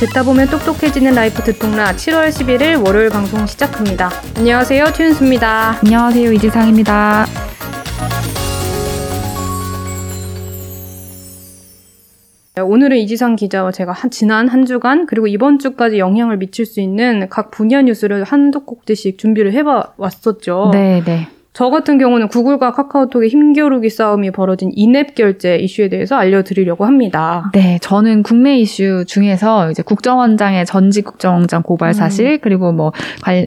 듣다 보면 똑똑해지는 라이프 듣똑라 7월 11일 월요일 방송 시작합니다. 안녕하세요. 튜은수입니다. 안녕하세요. 이지상입니다. 오늘은 이지상 기자와 제가 한, 지난 한 주간 그리고 이번 주까지 영향을 미칠 수 있는 각 분야 뉴스를 한두 꼭지씩 준비를 해봐 왔었죠. 네, 네. 저 같은 경우는 구글과 카카오톡의 힘겨루기 싸움이 벌어진 in-app 결제 이슈에 대해서 알려드리려고 합니다. 네, 저는 국내 이슈 중에서 이제 국정원장의 전직 국정원장 고발 사실, 음. 그리고 뭐,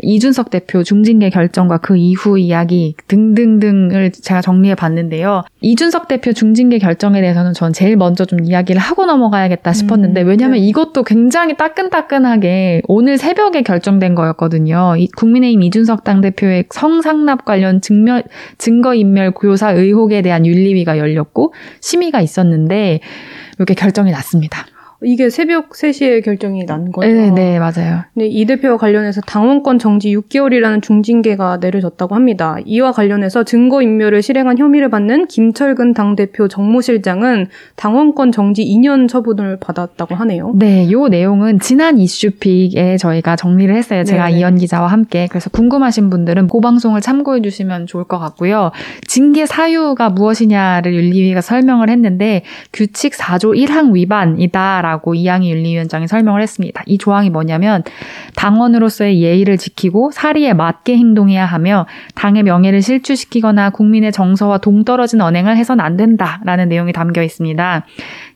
이준석 대표 중징계 결정과 그 이후 이야기 등등등을 제가 정리해 봤는데요. 이준석 대표 중징계 결정에 대해서는 전 제일 먼저 좀 이야기를 하고 넘어가야겠다 싶었는데, 음, 왜냐면 네. 이것도 굉장히 따끈따끈하게 오늘 새벽에 결정된 거였거든요. 국민의힘 이준석 당대표의 성상납 관련 증 증명, 증거인멸 교사 의혹에 대한 윤리위가 열렸고 심의가 있었는데 이렇게 결정이 났습니다. 이게 새벽 3시에 결정이 난 거죠? 네, 네, 맞아요. 네, 이 대표와 관련해서 당원권 정지 6개월이라는 중징계가 내려졌다고 합니다. 이와 관련해서 증거인멸을 실행한 혐의를 받는 김철근 당대표 정무실장은 당원권 정지 2년 처분을 받았다고 하네요. 네, 요 내용은 지난 이슈픽에 저희가 정리를 했어요. 제가 네네. 이현 기자와 함께. 그래서 궁금하신 분들은 그 방송을 참고해 주시면 좋을 것 같고요. 징계 사유가 무엇이냐를 윤리위가 설명을 했는데 규칙 4조 1항 위반이다라고 라고 이양희 윤리위원장이 설명을 했습니다. 이 조항이 뭐냐면 당원으로서의 예의를 지키고 사리에 맞게 행동해야 하며 당의 명예를 실추시키거나 국민의 정서와 동떨어진 언행을 해선 안 된다라는 내용이 담겨 있습니다.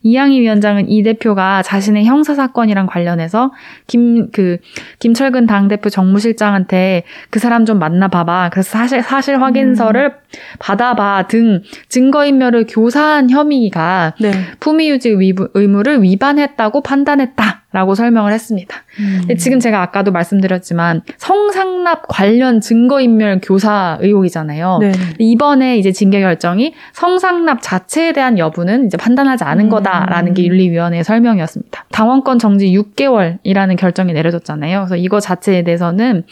이양희 위원장은 이 대표가 자신의 형사 사건이랑 관련해서 김 그 김철근 당 대표 정무실장한테 그 사람 좀 만나봐봐. 그래서 사실 사실 확인서를 음. 받아봐 등 증거 인멸을 교사한 혐의가 네. 품위유지 의무를 위반했다고 판단했다. 라고 설명을 했습니다. 음. 지금 제가 아까도 말씀드렸지만 성상납 관련 증거인멸 교사 의혹이잖아요. 네. 이번에 이제 징계 결정이 성상납 자체에 대한 여부는 이제 판단하지 않은 음. 거다라는 게 윤리위원회의 설명이었습니다. 당원권 정지 6개월이라는 결정이 내려졌잖아요. 그래서 이거 자체에 대해서는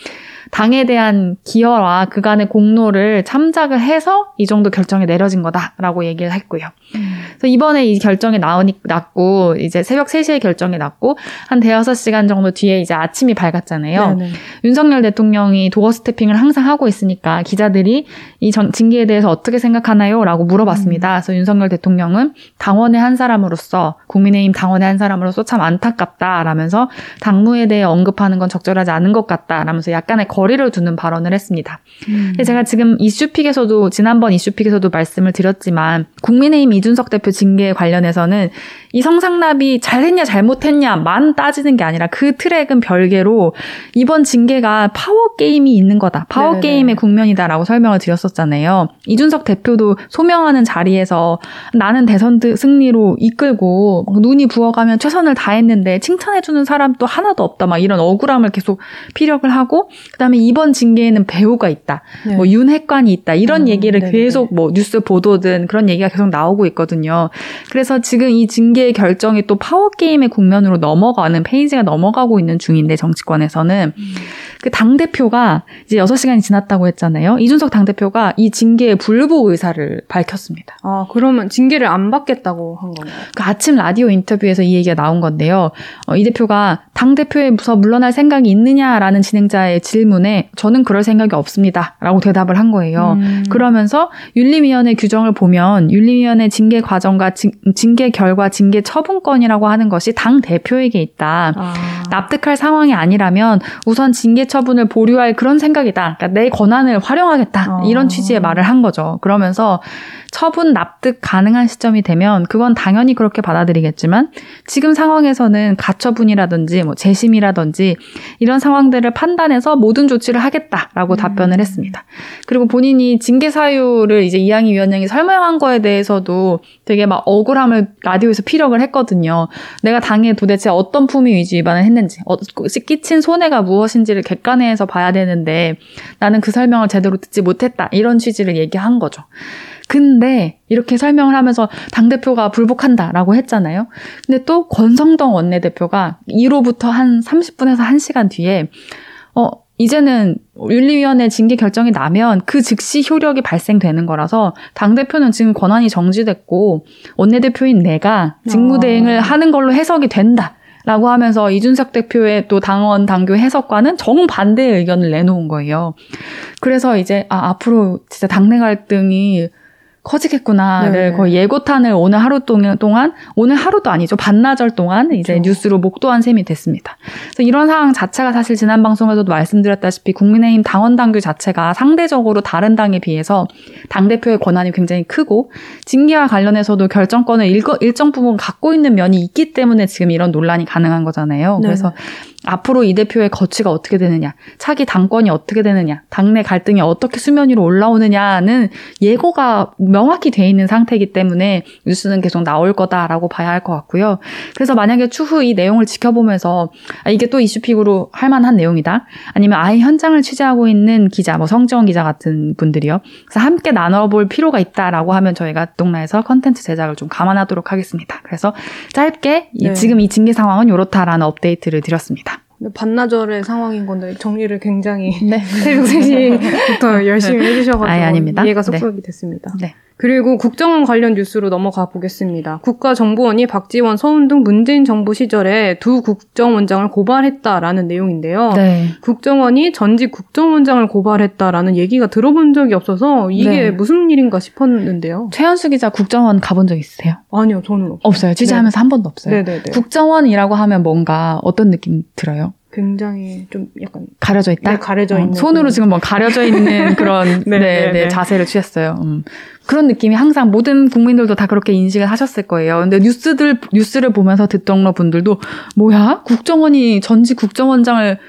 당에 대한 기여와 그간의 공로를 참작을 해서 이 정도 결정이 내려진 거다라고 얘기를 했고요. 음. 그래서 이번에 이 결정이 나오니 났고 이제 새벽 3시에 결정이 났고 한 대여섯 시간 정도 뒤에 이제 아침이 밝았잖아요. 네네. 윤석열 대통령이 도어 스태핑을 항상 하고 있으니까 기자들이 이 전, 징계에 대해서 어떻게 생각하나요? 라고 물어봤습니다. 음. 그래서 윤석열 대통령은 당원의 한 사람으로서 국민의힘 당원의 한 사람으로서 참 안타깝다라면서 당무에 대해 언급하는 건 적절하지 않은 것 같다라면서 약간의 거리를 두는 발언을 했습니다. 음. 제가 지금 이슈픽에서도 지난번 이슈픽에서도 말씀을 드렸지만 국민의힘 이준석 대표 징계 관련해서는 이 성상납이 잘했냐 잘못했냐만 따지는 게 아니라 그 트랙은 별개로 이번 징계가 파워 게임이 있는 거다. 파워 네네. 게임의 국면이다라고 설명을 드렸었잖아요. 이준석 대표도 소명하는 자리에서 나는 대선 승리로 이끌고 눈이 부어가며 최선을 다했는데 칭찬해주는 사람도 하나도 없다. 막 이런 억울함을 계속 피력을 하고 그다음 에 이번 징계에는 배후가 있다. 네. 뭐 윤핵관이 있다. 이런 음, 얘기를 네네. 계속 뭐 뉴스 보도든 그런 얘기가 계속 나오고 있거든요. 그래서 지금 이 징계 의 결정이 또 파워 게임의 국면으로 넘어가는 페이지가 넘어가고 있는 중인데 정치권에서는 음. 그 당 대표가 이제 6시간이 지났다고 했잖아요. 이준석 당 대표가 이 징계의 불복 의사를 밝혔습니다. 아, 그러면 징계를 안 받겠다고 한 건가요? 그 아침 라디오 인터뷰에서 이 얘기가 나온 건데요. 어, 이 대표가 당 대표에서 물러날 생각이 있느냐라는 진행자의 질문 에 저는 그럴 생각이 없습니다. 라고 대답을 한 거예요. 음. 그러면서 윤리위원회 규정을 보면 윤리위원회 징계 과정과 징, 징계 결과 징계 처분권이라고 하는 것이 당 대표에게 있다. 아. 납득할 상황이 아니라면 우선 징계 처분을 보류할 그런 생각이다. 그러니까 내 권한을 활용하겠다. 어. 이런 취지의 말을 한 거죠. 그러면서 처분 납득 가능한 시점이 되면 그건 당연히 그렇게 받아들이겠지만 지금 상황에서는 가처분이라든지 뭐 재심이라든지 이런 상황들을 판단해서 모든 조치를 하겠다라고 음. 답변을 했습니다. 그리고 본인이 징계 사유를 이제 이양희 위원장이 설명한 거에 대해서도 되게 막 억울함을 라디오에서 피력을 했거든요. 내가 당에 도대체 어떤 품위 위주 위반을 했는지, 어, 끼친 손해가 무엇인지를 객관해서 봐야 되는데 나는 그 설명을 제대로 듣지 못했다. 이런 취지를 얘기한 거죠. 근데 이렇게 설명을 하면서 당대표가 불복한다라고 했잖아요. 근데 또 권성동 원내대표가 2로부터 한 30분에서 1시간 뒤에 어, 이제는 윤리위원회 징계 결정이 나면 그 즉시 효력이 발생되는 거라서 당대표는 지금 권한이 정지됐고 원내대표인 내가 직무대행을 아. 하는 걸로 해석이 된다. 라고 하면서 이준석 대표의 또 당원 당규 해석과는 정반대의 의견을 내놓은 거예요. 그래서 이제 아 앞으로 진짜 당내 갈등이 커지겠구나를 네네. 거의 예고탄을 오늘 하루 동- 동안 오늘 하루도 아니죠 반나절 동안 이제 그렇죠. 뉴스로 목도한 셈이 됐습니다. 그래서 이런 상황 자체가 사실 지난 방송에서도 말씀드렸다시피 국민의힘 당원 당규 자체가 상대적으로 다른 당에 비해서 당 대표의 권한이 굉장히 크고 징계와 관련해서도 결정권을 일거- 일정 부분 갖고 있는 면이 있기 때문에 지금 이런 논란이 가능한 거잖아요. 네. 그래서 앞으로 이 대표의 거취가 어떻게 되느냐, 차기 당권이 어떻게 되느냐, 당내 갈등이 어떻게 수면 위로 올라오느냐는 예고가 명확히 돼 있는 상태이기 때문에 뉴스는 계속 나올 거다라고 봐야 할 것 같고요. 그래서 만약에 추후 이 내용을 지켜보면서 아, 이게 또 이슈픽으로 할 만한 내용이다. 아니면 아예 현장을 취재하고 있는 기자, 뭐 성지원 기자 같은 분들이요. 그래서 함께 나눠볼 필요가 있다라고 하면 저희가 동나에서 컨텐츠 제작을 좀 감안하도록 하겠습니다. 그래서 짧게 이- 네. 지금 이 징계 상황은 이렇다라는 업데이트를 드렸습니다. 반나절의 상황인 건데 정리를 굉장히 네. 새벽 3시부터 열심히 해주셔가지고 아예 아닙니다. 이해가 네. 쏙쏙이 됐습니다. 네. 그리고 국정원 관련 뉴스로 넘어가 보겠습니다. 국가정보원이 박지원, 서훈 등 문재인 정부 시절에 두 국정원장을 고발했다라는 내용인데요. 네. 국정원이 전직 국정원장을 고발했다라는 얘기가 들어본 적이 없어서 이게 네. 무슨 일인가 싶었는데요. 최현수 기자 국정원 가본 적 있으세요? 아니요, 저는 없어요. 없어요. 취재하면서 한 번도 없어요. 네네네. 국정원이라고 하면 뭔가 어떤 느낌 들어요? 굉장히 좀 약간 가려져 있다? 네, 가려져 어, 있는 손으로 그런- 지금 뭐 가려져 있는 그런 네, 네, 네, 네, 네. 자세를 취했어요. 음. 그런 느낌이 항상 모든 국민들도 다 그렇게 인식을 하셨을 거예요. 근데 뉴스들 뉴스를 보면서 듣던 분들도 뭐야 국정원이 전직 국정원장을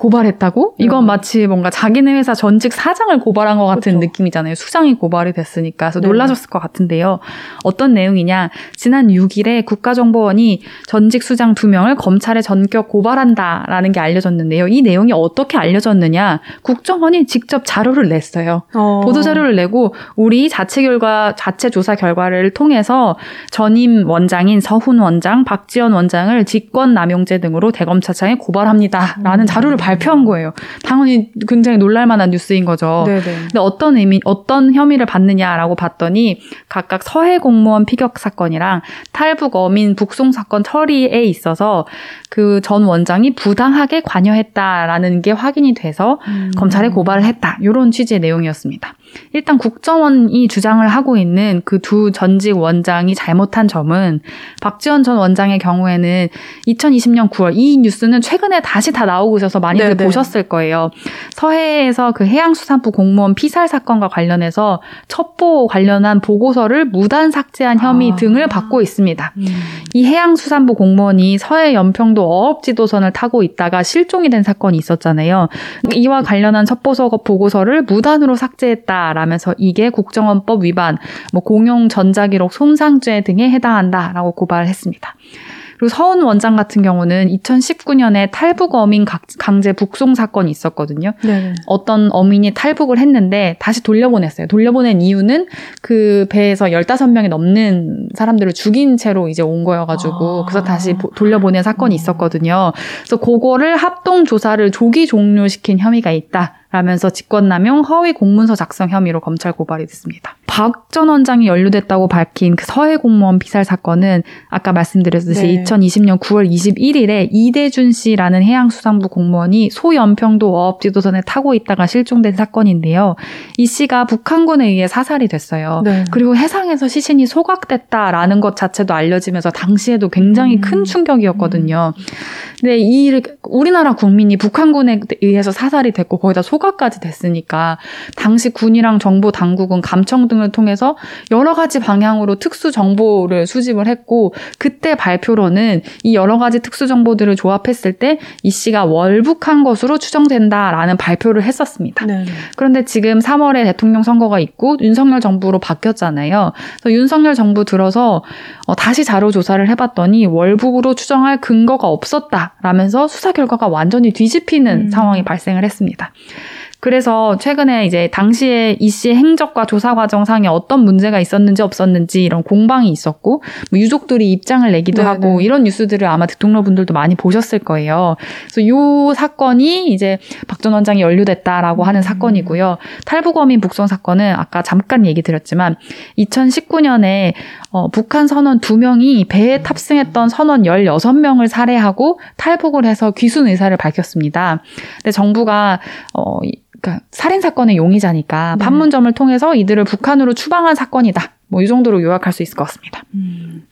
고발했다고? 이건 네. 마치 뭔가 자기네 회사 전직 사장을 고발한 것 같은 그쵸. 느낌이잖아요. 수장이 고발이 됐으니까. 그래서 네. 놀라셨을 것 같은데요. 어떤 내용이냐. 지난 6일에 국가정보원이 전직 수장 2명을 검찰에 전격 고발한다라는 게 알려졌는데요. 이 내용이 어떻게 알려졌느냐. 국정원이 직접 자료를 냈어요. 어. 보도 자료를 내고 우리 자체 결과 자체 조사 결과를 통해서 전임 원장인 서훈 원장, 박지원 원장을 직권 남용죄 등으로 대검찰청에 고발합니다 라는 음. 자료를 발 표한 거예요. 당연히 굉장히 놀랄만한 뉴스인 거죠. 네네. 근데 어떤 의미, 어떤 혐의를 받느냐라고 봤더니 각각 서해 공무원 피격 사건이랑 탈북 어민 북송 사건 처리에 있어서 그 전 원장이 부당하게 관여했다라는 게 확인이 돼서 음. 검찰에 고발을 했다. 이런 취지의 내용이었습니다. 일단 국정원이 주장을 하고 있는 그 두 전직 원장이 잘못한 점은 박지원 전 원장의 경우에는 2020년 9월 이 뉴스는 최근에 다시 다 나오고 있어서 많이 들 네네. 보셨을 거예요. 서해에서 그 해양수산부 공무원 피살 사건과 관련해서 첩보 관련한 보고서를 무단 삭제한 혐의 아. 등을 받고 있습니다. 음. 이 해양수산부 공무원이 서해 연평도 어업지도선을 타고 있다가 실종이 된 사건이 있었잖아요. 이와 관련한 첩보서 보고서를 무단으로 삭제했다라면서 이게 국정원법 위반, 뭐 공용 전자기록 손상죄 등에 해당한다라고 고발을 했습니다. 그리고 서훈 원장 같은 경우는 2019년에 탈북 어민 각- 강제 북송 사건이 있었거든요. 네네. 어떤 어민이 탈북을 했는데 다시 돌려보냈어요. 돌려보낸 이유는 그 배에서 15명이 넘는 사람들을 죽인 채로 이제 온 거여가지고 아. 그래서 다시 보- 돌려보낸 사건이 있었거든요. 그래서 그거를 합동 조사를 조기 종료시킨 혐의가 있다. 라면서 직권남용 허위 공문서 작성 혐의로 검찰 고발이 됐습니다. 박 전 원장이 연루됐다고 밝힌 그 서해 공무원 피살 사건은 아까 말씀드렸듯이 네. 2020년 9월 21일에 이대준 씨라는 해양수산부 공무원이 소연평도 어업지도선에 타고 있다가 실종된 사건인데요. 이 씨가 북한군에 의해 사살이 됐어요. 네. 그리고 해상에서 시신이 소각됐다라는 것 자체도 알려지면서 당시에도 굉장히 음. 큰 충격이었거든요. 근데 이 우리나라 국민이 북한군에 의해서 사살이 됐고 거기다 소 각까지 됐으니까 당시 군이랑 정보 당국은 감청 등을 통해서 여러 가지 방향으로 특수 정보를 수집을 했고 그때 발표로는 이 여러 가지 특수 정보들을 조합했을 때 이 씨가 월북한 것으로 추정된다라는 발표를 했었습니다. 네. 그런데 지금 3월에 대통령 선거가 있고 윤석열 정부로 바뀌었잖아요. 그래서 윤석열 정부 들어서 어, 다시 자료 조사를 해봤더니 월북으로 추정할 근거가 없었다라면서 수사 결과가 완전히 뒤집히는 음. 상황이 발생을 했습니다. 그래서 최근에 이제 당시에 이 씨의 행적과 조사 과정상에 어떤 문제가 있었는지 없었는지 이런 공방이 있었고 뭐 유족들이 입장을 내기도 네네. 하고 이런 뉴스들을 아마 대통령분들도 많이 보셨을 거예요. 그래서 요 사건이 이제 박 전 원장이 연루됐다라고 하는 음. 사건이고요. 탈북어민 북송 사건은 아까 잠깐 얘기 드렸지만 2019년에 어, 북한 선원 2명이 배에 탑승했던 선원 16명을 살해하고 탈북을 해서 귀순 의사를 밝혔습니다. 근데 정부가 어, 이- 그러니까 살인 사건의 용의자니까 네. 판문점을 통해서 이들을 북한으로 추방한 사건이다. 뭐 이 정도로 요약할 수 있을 것 같습니다. 음.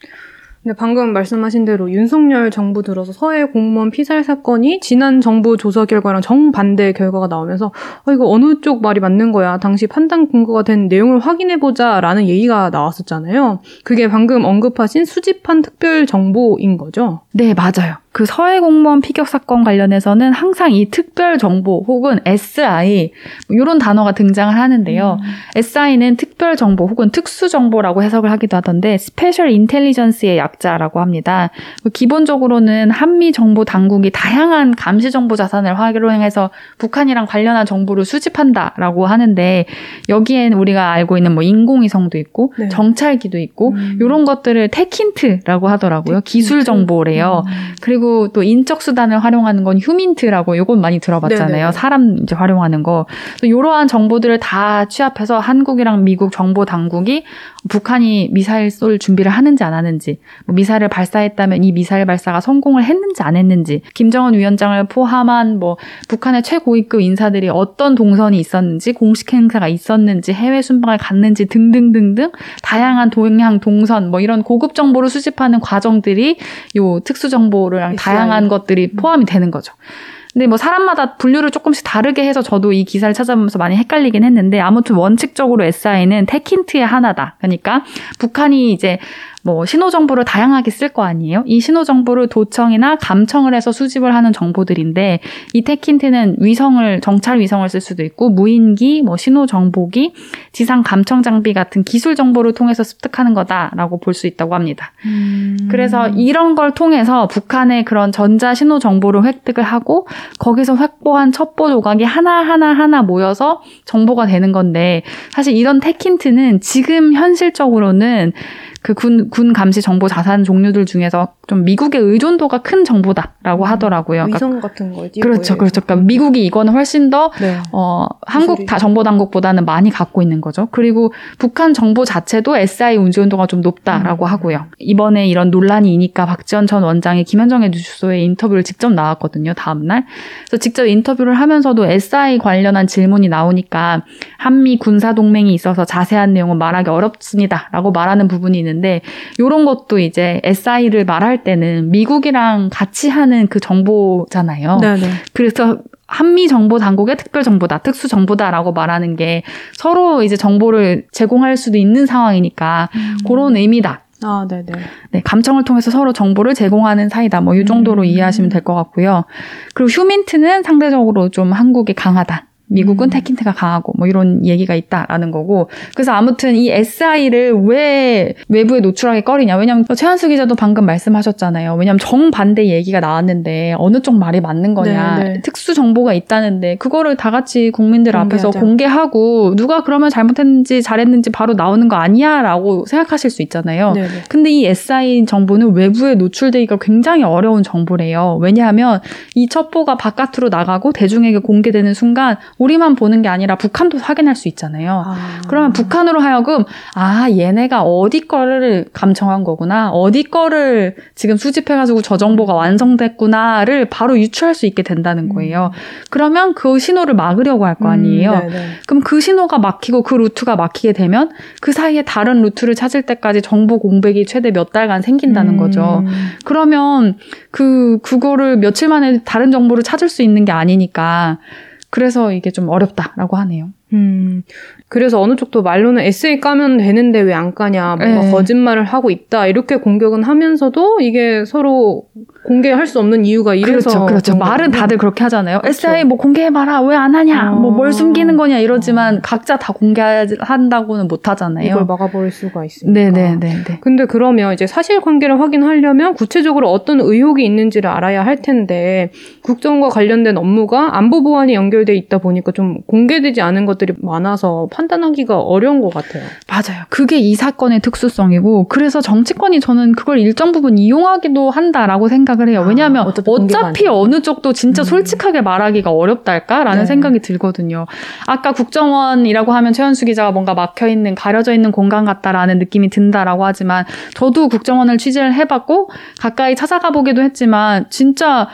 근데 방금 말씀하신 대로 윤석열 정부 들어서 서해 공무원 피살 사건이 지난 정부 조사 결과랑 정반대 결과가 나오면서 어, 이거 어느 쪽 말이 맞는 거야. 당시 판단 근거가 된 내용을 확인해 보자라는 얘기가 나왔었잖아요. 그게 방금 언급하신 수집한 특별 정보인 거죠. 네, 맞아요. 그 서해 공무원 피격 사건 관련해서는 항상 이 특별 정보 혹은 SI 이런 단어가 등장을 하는데요. SI는 특별 정보 혹은 특수 정보라고 해석을 하기도 하던데 special intelligence의 약자라고 합니다. 기본적으로는 한미 정보 당국이 다양한 감시 정보 자산을 활용해서 북한이랑 관련한 정보를 수집한다라고 하는데 여기엔 우리가 알고 있는 뭐 인공위성도 있고 네. 정찰기도 있고 음. 이런 것들을 테킨트라고 하더라고요. 테킨트. 기술 정보래요. 음. 그리고 또 인적 수단을 활용하는 건 휴민트라고 요건 많이 들어봤잖아요. 네네네. 사람 이제 활용하는 거. 이러한 정보들을 다 취합해서 한국이랑 미국 정보 당국이 북한이 미사일 쏠 준비를 하는지 안 하는지, 뭐 미사일을 발사했다면 이 미사일 발사가 성공을 했는지 안 했는지, 김정은 위원장을 포함한 뭐 북한의 최고위급 인사들이 어떤 동선이 있었는지, 공식 행사가 있었는지, 해외 순방을 갔는지 등등등등 다양한 동향, 동선 뭐 이런 고급 정보를 수집하는 과정들이 요 특수 정보 랑 SI. 다양한 것들이 포함이 되는 거죠. 근데 뭐 사람마다 분류를 조금씩 다르게 해서 저도 이 기사를 찾아보면서 많이 헷갈리긴 했는데 아무튼 원칙적으로 SI는 테킨트의 하나다. 그러니까 북한이 이제 뭐 신호 정보를 다양하게 쓸 거 아니에요? 이 신호 정보를 도청이나 감청을 해서 수집을 하는 정보들인데 이 테킨트는 위성을 정찰 위성을 쓸 수도 있고 무인기, 뭐 신호 정보기, 지상 감청 장비 같은 기술 정보를 통해서 습득하는 거다라고 볼 수 있다고 합니다. 음. 그래서 이런 걸 통해서 북한의 그런 전자 신호 정보를 획득을 하고 거기서 확보한 첩보 조각이 하나 하나 하나 모여서 정보가 되는 건데 사실 이런 테킨트는 지금 현실적으로는 그 군, 군 감시 정보 자산 종류들 중에서 좀 미국의 의존도가 큰 정보다라고 하더라고요. 그러니까 위성 같은 거지. 그렇죠, 거의. 그렇죠. 그러니까 미국이 이거는 훨씬 더 네. 어, 한국. 다 정보 당국보다는 많이 갖고 있는 거죠. 그리고 북한 정보 자체도 SI 운지온도가 좀 높다라고 음. 하고요. 이번에 이런 논란이 이니까 박지원 전 원장이 김현정의 뉴스소에 인터뷰를 직접 나왔거든요. 다음 날. 그래서 직접 인터뷰를 하면서도 SI 관련한 질문이 나오니까 한미 군사 동맹이 있어서 자세한 내용은 말하기 어렵습니다 라고 말하는 부분이 있는데 이런 것도 이제 SI를 말할 때는 미국이랑 같이 하는 그 정보잖아요. 네네. 그래서 한미 정보 당국의 특별 정보다, 특수 정보다라고 말하는 게 서로 이제 정보를 제공할 수도 있는 상황이니까 그런 의미다. 아, 네네. 네, 감청을 통해서 서로 정보를 제공하는 사이다. 뭐 이 정도로 음. 이해하시면 될 것 같고요. 그리고 휴민트는 상대적으로 좀 한국이 강하다. 미국은 음. 테킨트가 강하고 뭐 이런 얘기가 있다라는 거고 그래서 아무튼 이 SI를 왜 외부에 노출하게 꺼리냐 왜냐면 최한수 기자도 방금 말씀하셨잖아요 왜냐면 정반대 얘기가 나왔는데 어느 쪽 말이 맞는 거냐 네, 네. 특수 정보가 있다는데 그거를 다 같이 국민들 앞에서 공개하자. 공개하고 누가 그러면 잘못했는지 잘했는지 바로 나오는 거 아니야라고 생각하실 수 있잖아요 네네. 근데 이 SI 정보는 외부에 노출되기가 굉장히 어려운 정보래요. 왜냐하면 이 첩보가 바깥으로 나가고 대중에게 공개되는 순간 우리만 보는 게 아니라 북한도 확인할 수 있잖아요. 아. 그러면 북한으로 하여금 아 얘네가 어디 거를 감청한 거구나 어디 거를 지금 수집해가지고 저 정보가 완성됐구나를 바로 유추할 수 있게 된다는 거예요. 그러면 그 신호를 막으려고 할 거 아니에요. 음, 네네. 그럼 그 신호가 막히고 그 루트가 막히게 되면 그 사이에 다른 루트를 찾을 때까지 정보 공백이 최대 몇 달간 생긴다는 음. 거죠. 그러면 그 그거를 며칠 만에 다른 정보를 찾을 수 있는 게 아니니까 그래서 이게 좀 어렵다라고 하네요. 음. 그래서 어느 쪽도 말로는 에세이 까면 되는데 왜 안 까냐, 뭔가 네. 거짓말을 하고 있다, 이렇게 공격은 하면서도 이게 서로 공개할 수 없는 이유가 이래서 그렇죠, 그렇죠. 말은 다들 그렇게 하잖아요. 그렇죠. SI 뭐 공개해봐라, 왜 안 하냐, 어. 뭐뭘 숨기는 거냐 이러지만 어. 각자 다 공개한다고는 못 하잖아요. 이걸 막아버릴 수가 있으니까. 네네네. 네, 네, 네. 근데 그러면 이제 사실관계를 확인하려면 구체적으로 어떤 의혹이 있는지를 알아야 할 텐데 국정과 관련된 업무가 안보 보안이 연결돼 있다 보니까 좀 공개되지 않은 것들이 많아서 판단하기가 어려운 것 같아요. 맞아요. 그게 이 사건의 특수성이고 그래서 정치권이 저는 그걸 일정 부분 이용하기도 한다라고 생각 을 해요. 왜냐하면 아, 어차피 어느 쪽도 진짜 음. 솔직하게 말하기가 어렵달까라는 네. 생각이 들거든요. 아까 국정원이라고 하면 최현수 기자가 뭔가 막혀 있는 가려져 있는 공간 같다라는 느낌이 든다라고 하지만 저도 국정원을 취재를 해봤고 가까이 찾아가 보기도 했지만 진짜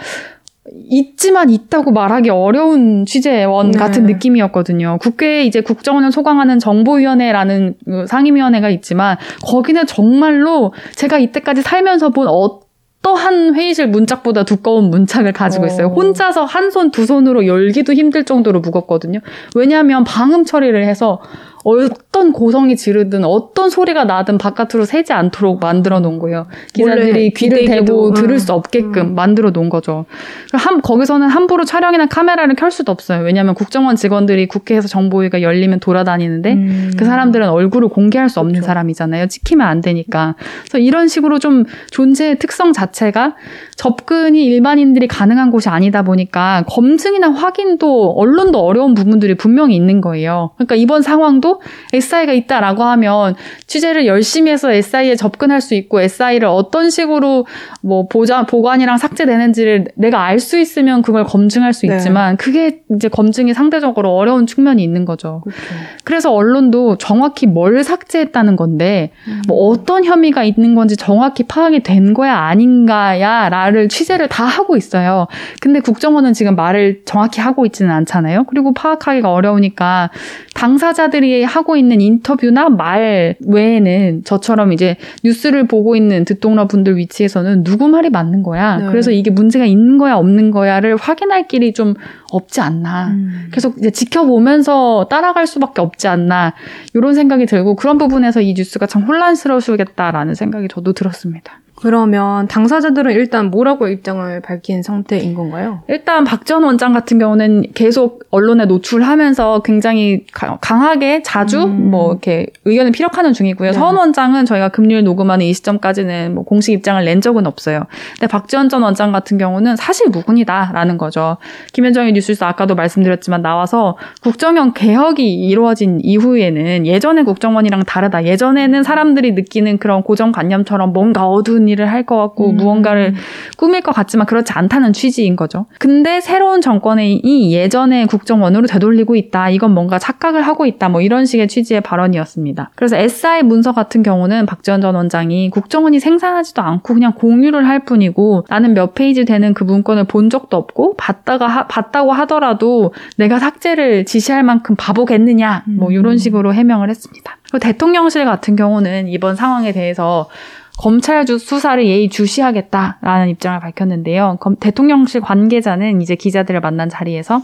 있지만 있다고 말하기 어려운 취재원 네. 같은 느낌이었거든요. 국회에 이제 국정원을 소강하는 정보위원회라는 그 상임위원회가 있지만 거기는 정말로 제가 이때까지 살면서 본 어 떠한 회의실 문짝보다 두꺼운 문짝을 가지고 있어요. 어. 혼자서 한 손, 두 손으로 열기도 힘들 정도로 무겁거든요. 왜냐하면 방음 처리를 해서 어떤 고성이 지르든 어떤 소리가 나든 바깥으로 새지 않도록 만들어 놓은 거예요. 기자들이 귀를 대고 응. 들을 수 없게끔 응. 만들어 놓은 거죠. 한, 거기서는 함부로 촬영이나 카메라를 켤 수도 없어요. 왜냐하면 국정원 직원들이 국회에서 정보위가 열리면 돌아다니는데 음. 그 사람들은 얼굴을 공개할 수 없는 그렇죠. 사람이잖아요. 찍히면 안 되니까. 그래서 이런 식으로 좀 존재의 특성 자체가 접근이 일반인들이 가능한 곳이 아니다 보니까 검증이나 확인도 언론도 어려운 부분들이 분명히 있는 거예요. 그러니까 이번 상황도 SI가 있다라고 하면 취재를 열심히 해서 SI에 접근할 수 있고 SI를 어떤 식으로 뭐 보자 보관이랑 삭제되는지를 내가 알 수 있으면 그걸 검증할 수 네. 있지만 그게 이제 검증이 상대적으로 어려운 측면이 있는 거죠. 그렇죠. 그래서 언론도 정확히 뭘 삭제했다는 건데 음. 뭐 어떤 혐의가 있는 건지 정확히 파악이 된 거야 아닌가야라를 취재를 다 하고 있어요. 근데 국정원은 지금 말을 정확히 하고 있지는 않잖아요. 그리고 파악하기가 어려우니까 당사자들이 하고 있는 인터뷰나 말 외에는 저처럼 이제 뉴스를 보고 있는 듣동러 분들 위치에서는 누구 말이 맞는 거야. 네. 그래서 이게 문제가 있는 거야 없는 거야를 확인할 길이 좀 없지 않나. 음. 계속 이제 지켜보면서 따라갈 수밖에 없지 않나. 이런 생각이 들고 그런 부분에서 이 뉴스가 참 혼란스러우시겠다라는 생각이 저도 들었습니다. 그러면 당사자들은 일단 뭐라고 입장을 밝힌 상태인 건가요? 일단 박 전 원장 같은 경우는 계속 언론에 노출하면서 굉장히 강하게 자주 음. 뭐 이렇게 의견을 피력하는 중이고요. 네. 서원 원장은 저희가 금요일 녹음하는 이 시점까지는 뭐 공식 입장을 낸 적은 없어요. 근데 박지원 전 원장 같은 경우는 사실 무근이다라는 거죠. 김현정의 뉴스에서 아까도 말씀드렸지만 나와서 국정원 개혁이 이루어진 이후에는 예전의 국정원이랑 다르다. 예전에는 사람들이 느끼는 그런 고정관념처럼 뭔가 어두운 일을 할 것 같고 음. 무언가를 꾸밀 것 같지만 그렇지 않다는 취지인 거죠. 근데 새로운 정권이 예전의 국정원으로 되돌리고 있다. 이건 뭔가 착각을 하고 있다. 뭐 이런 식의 취지의 발언이었습니다. 그래서 SI 문서 같은 경우는 박지원 전 원장이 국정원이 생산하지도 않고 그냥 공유를 할 뿐이고 나는 몇 페이지 되는 그 문건을 본 적도 없고 봤다가 하, 봤다고 하더라도 내가 삭제를 지시할 만큼 바보겠느냐. 뭐 이런 음. 식으로 해명을 했습니다. 대통령실 같은 경우는 이번 상황에 대해서 검찰 수사를 예의주시하겠다라는 입장을 밝혔는데요. 대통령실 관계자는 이제 기자들을 만난 자리에서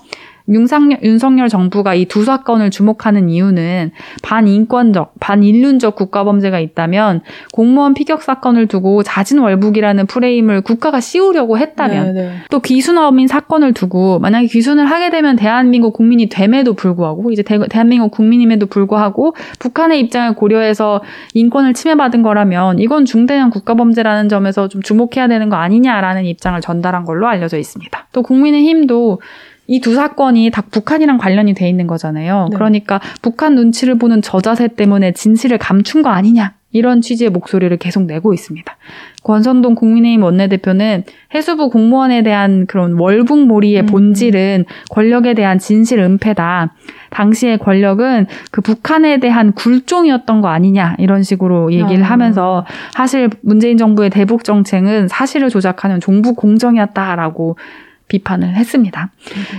윤상열, 윤석열 정부가 이 두 사건을 주목하는 이유는 반인권적, 반인륜적 국가범죄가 있다면 공무원 피격 사건을 두고 자진월북이라는 프레임을 국가가 씌우려고 했다면 네네. 네. 또 귀순업인 사건을 두고 만약에 귀순을 하게 되면 대한민국 국민이 됨에도 불구하고 이제 대, 한민국 국민임에도 불구하고 북한의 입장을 고려해서 인권을 침해받은 거라면 이건 중대한 국가범죄라는 점에서 좀 주목해야 되는 거 아니냐라는 입장을 전달한 걸로 알려져 있습니다. 또 국민의힘도 이 두 사건이 다 북한이랑 관련이 돼 있는 거잖아요. 네. 그러니까 북한 눈치를 보는 저자세 때문에 진실을 감춘 거 아니냐. 이런 취지의 목소리를 계속 내고 있습니다. 권선동 국민의힘 원내대표는 해수부 공무원에 대한 그런 월북몰이의 음. 본질은 권력에 대한 진실 은폐다. 당시의 권력은 그 북한에 대한 굴종이었던 거 아니냐 이런 식으로 얘기를 아. 하면서 사실 문재인 정부의 대북 정책은 사실을 조작하는 종북 공정이었다라고 비판을 했습니다.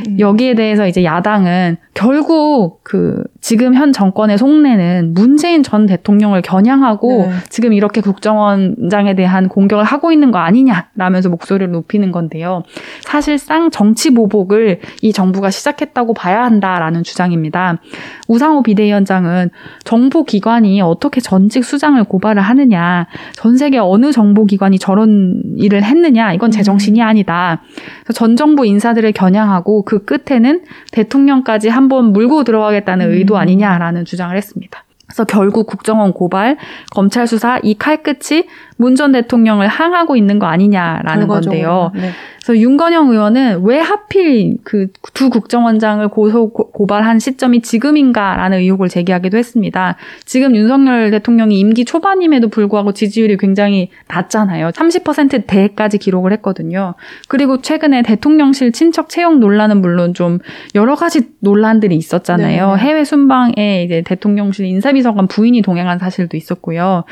음. 여기에 대해서 이제 야당은 결국 그 지금 현 정권의 속내는 문재인 전 대통령을 겨냥하고 네. 지금 이렇게 국정원장에 대한 공격을 하고 있는 거 아니냐라면서 목소리를 높이는 건데요. 사실상 정치 보복을 이 정부가 시작했다고 봐야 한다라는 주장입니다. 우상호 비대위원장은 정보 기관이 어떻게 전직 수장을 고발을 하느냐, 전 세계 어느 정보 기관이 저런 일을 했느냐, 이건 제정신이 아니다. 그래서 전 정부 인사들을 겨냥하고 그 끝에는 대통령까지 한번 물고 들어가겠다는 의도 아니냐라는 주장을 했습니다. 그래서 결국 국정원 고발, 검찰 수사 이 칼끝이 문 전 대통령을 항하고 있는 거 아니냐라는 건데요. 네. 그래서 윤건영 의원은 왜 하필 그 두 국정원장을 고소 고- 고발한 시점이 지금인가라는 의혹을 제기하기도 했습니다. 지금 윤석열 대통령이 임기 초반임에도 불구하고 지지율이 굉장히 낮잖아요. 30%대까지 기록을 했거든요. 그리고 최근에 대통령실 친척 채용 논란은 물론 좀 여러 가지 논란들이 있었잖아요. 네. 해외 순방에 이제 대통령실 인사비서관 부인이 동행한 사실도 있었고요.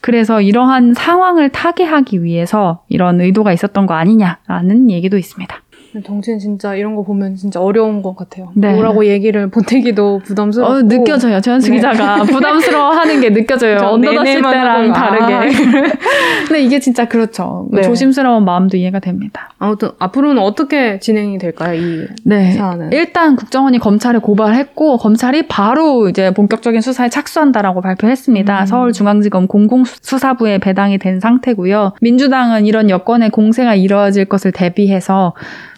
그래서 이러한 상황 을 타개하기 위해서 이런 의도가 있었던 거 아니냐라는 얘기도 있습니다. 정치는 진짜 이런 거 보면 진짜 어려운 것 같아요. 네. 뭐라고 얘기를 보태기도 부담스럽고. 어, 느껴져요. 최현수 네. 기자가 부담스러워하는 게 느껴져요. 저 언더더시 때랑 하고, 다르게. 아. 근데 이게 진짜 그렇죠. 네. 조심스러운 마음도 이해가 됩니다. 아무튼 앞으로는 어떻게 진행이 될까요? 이 네. 사안은. 일단 국정원이 검찰에 고발했고 검찰이 바로 이제 본격적인 수사에 착수한다라고 발표했습니다. 음. 서울중앙지검 공공수사부에 배당이 된 상태고요. 민주당은 이런 여건의 공세가 이루어질 것을 대비해서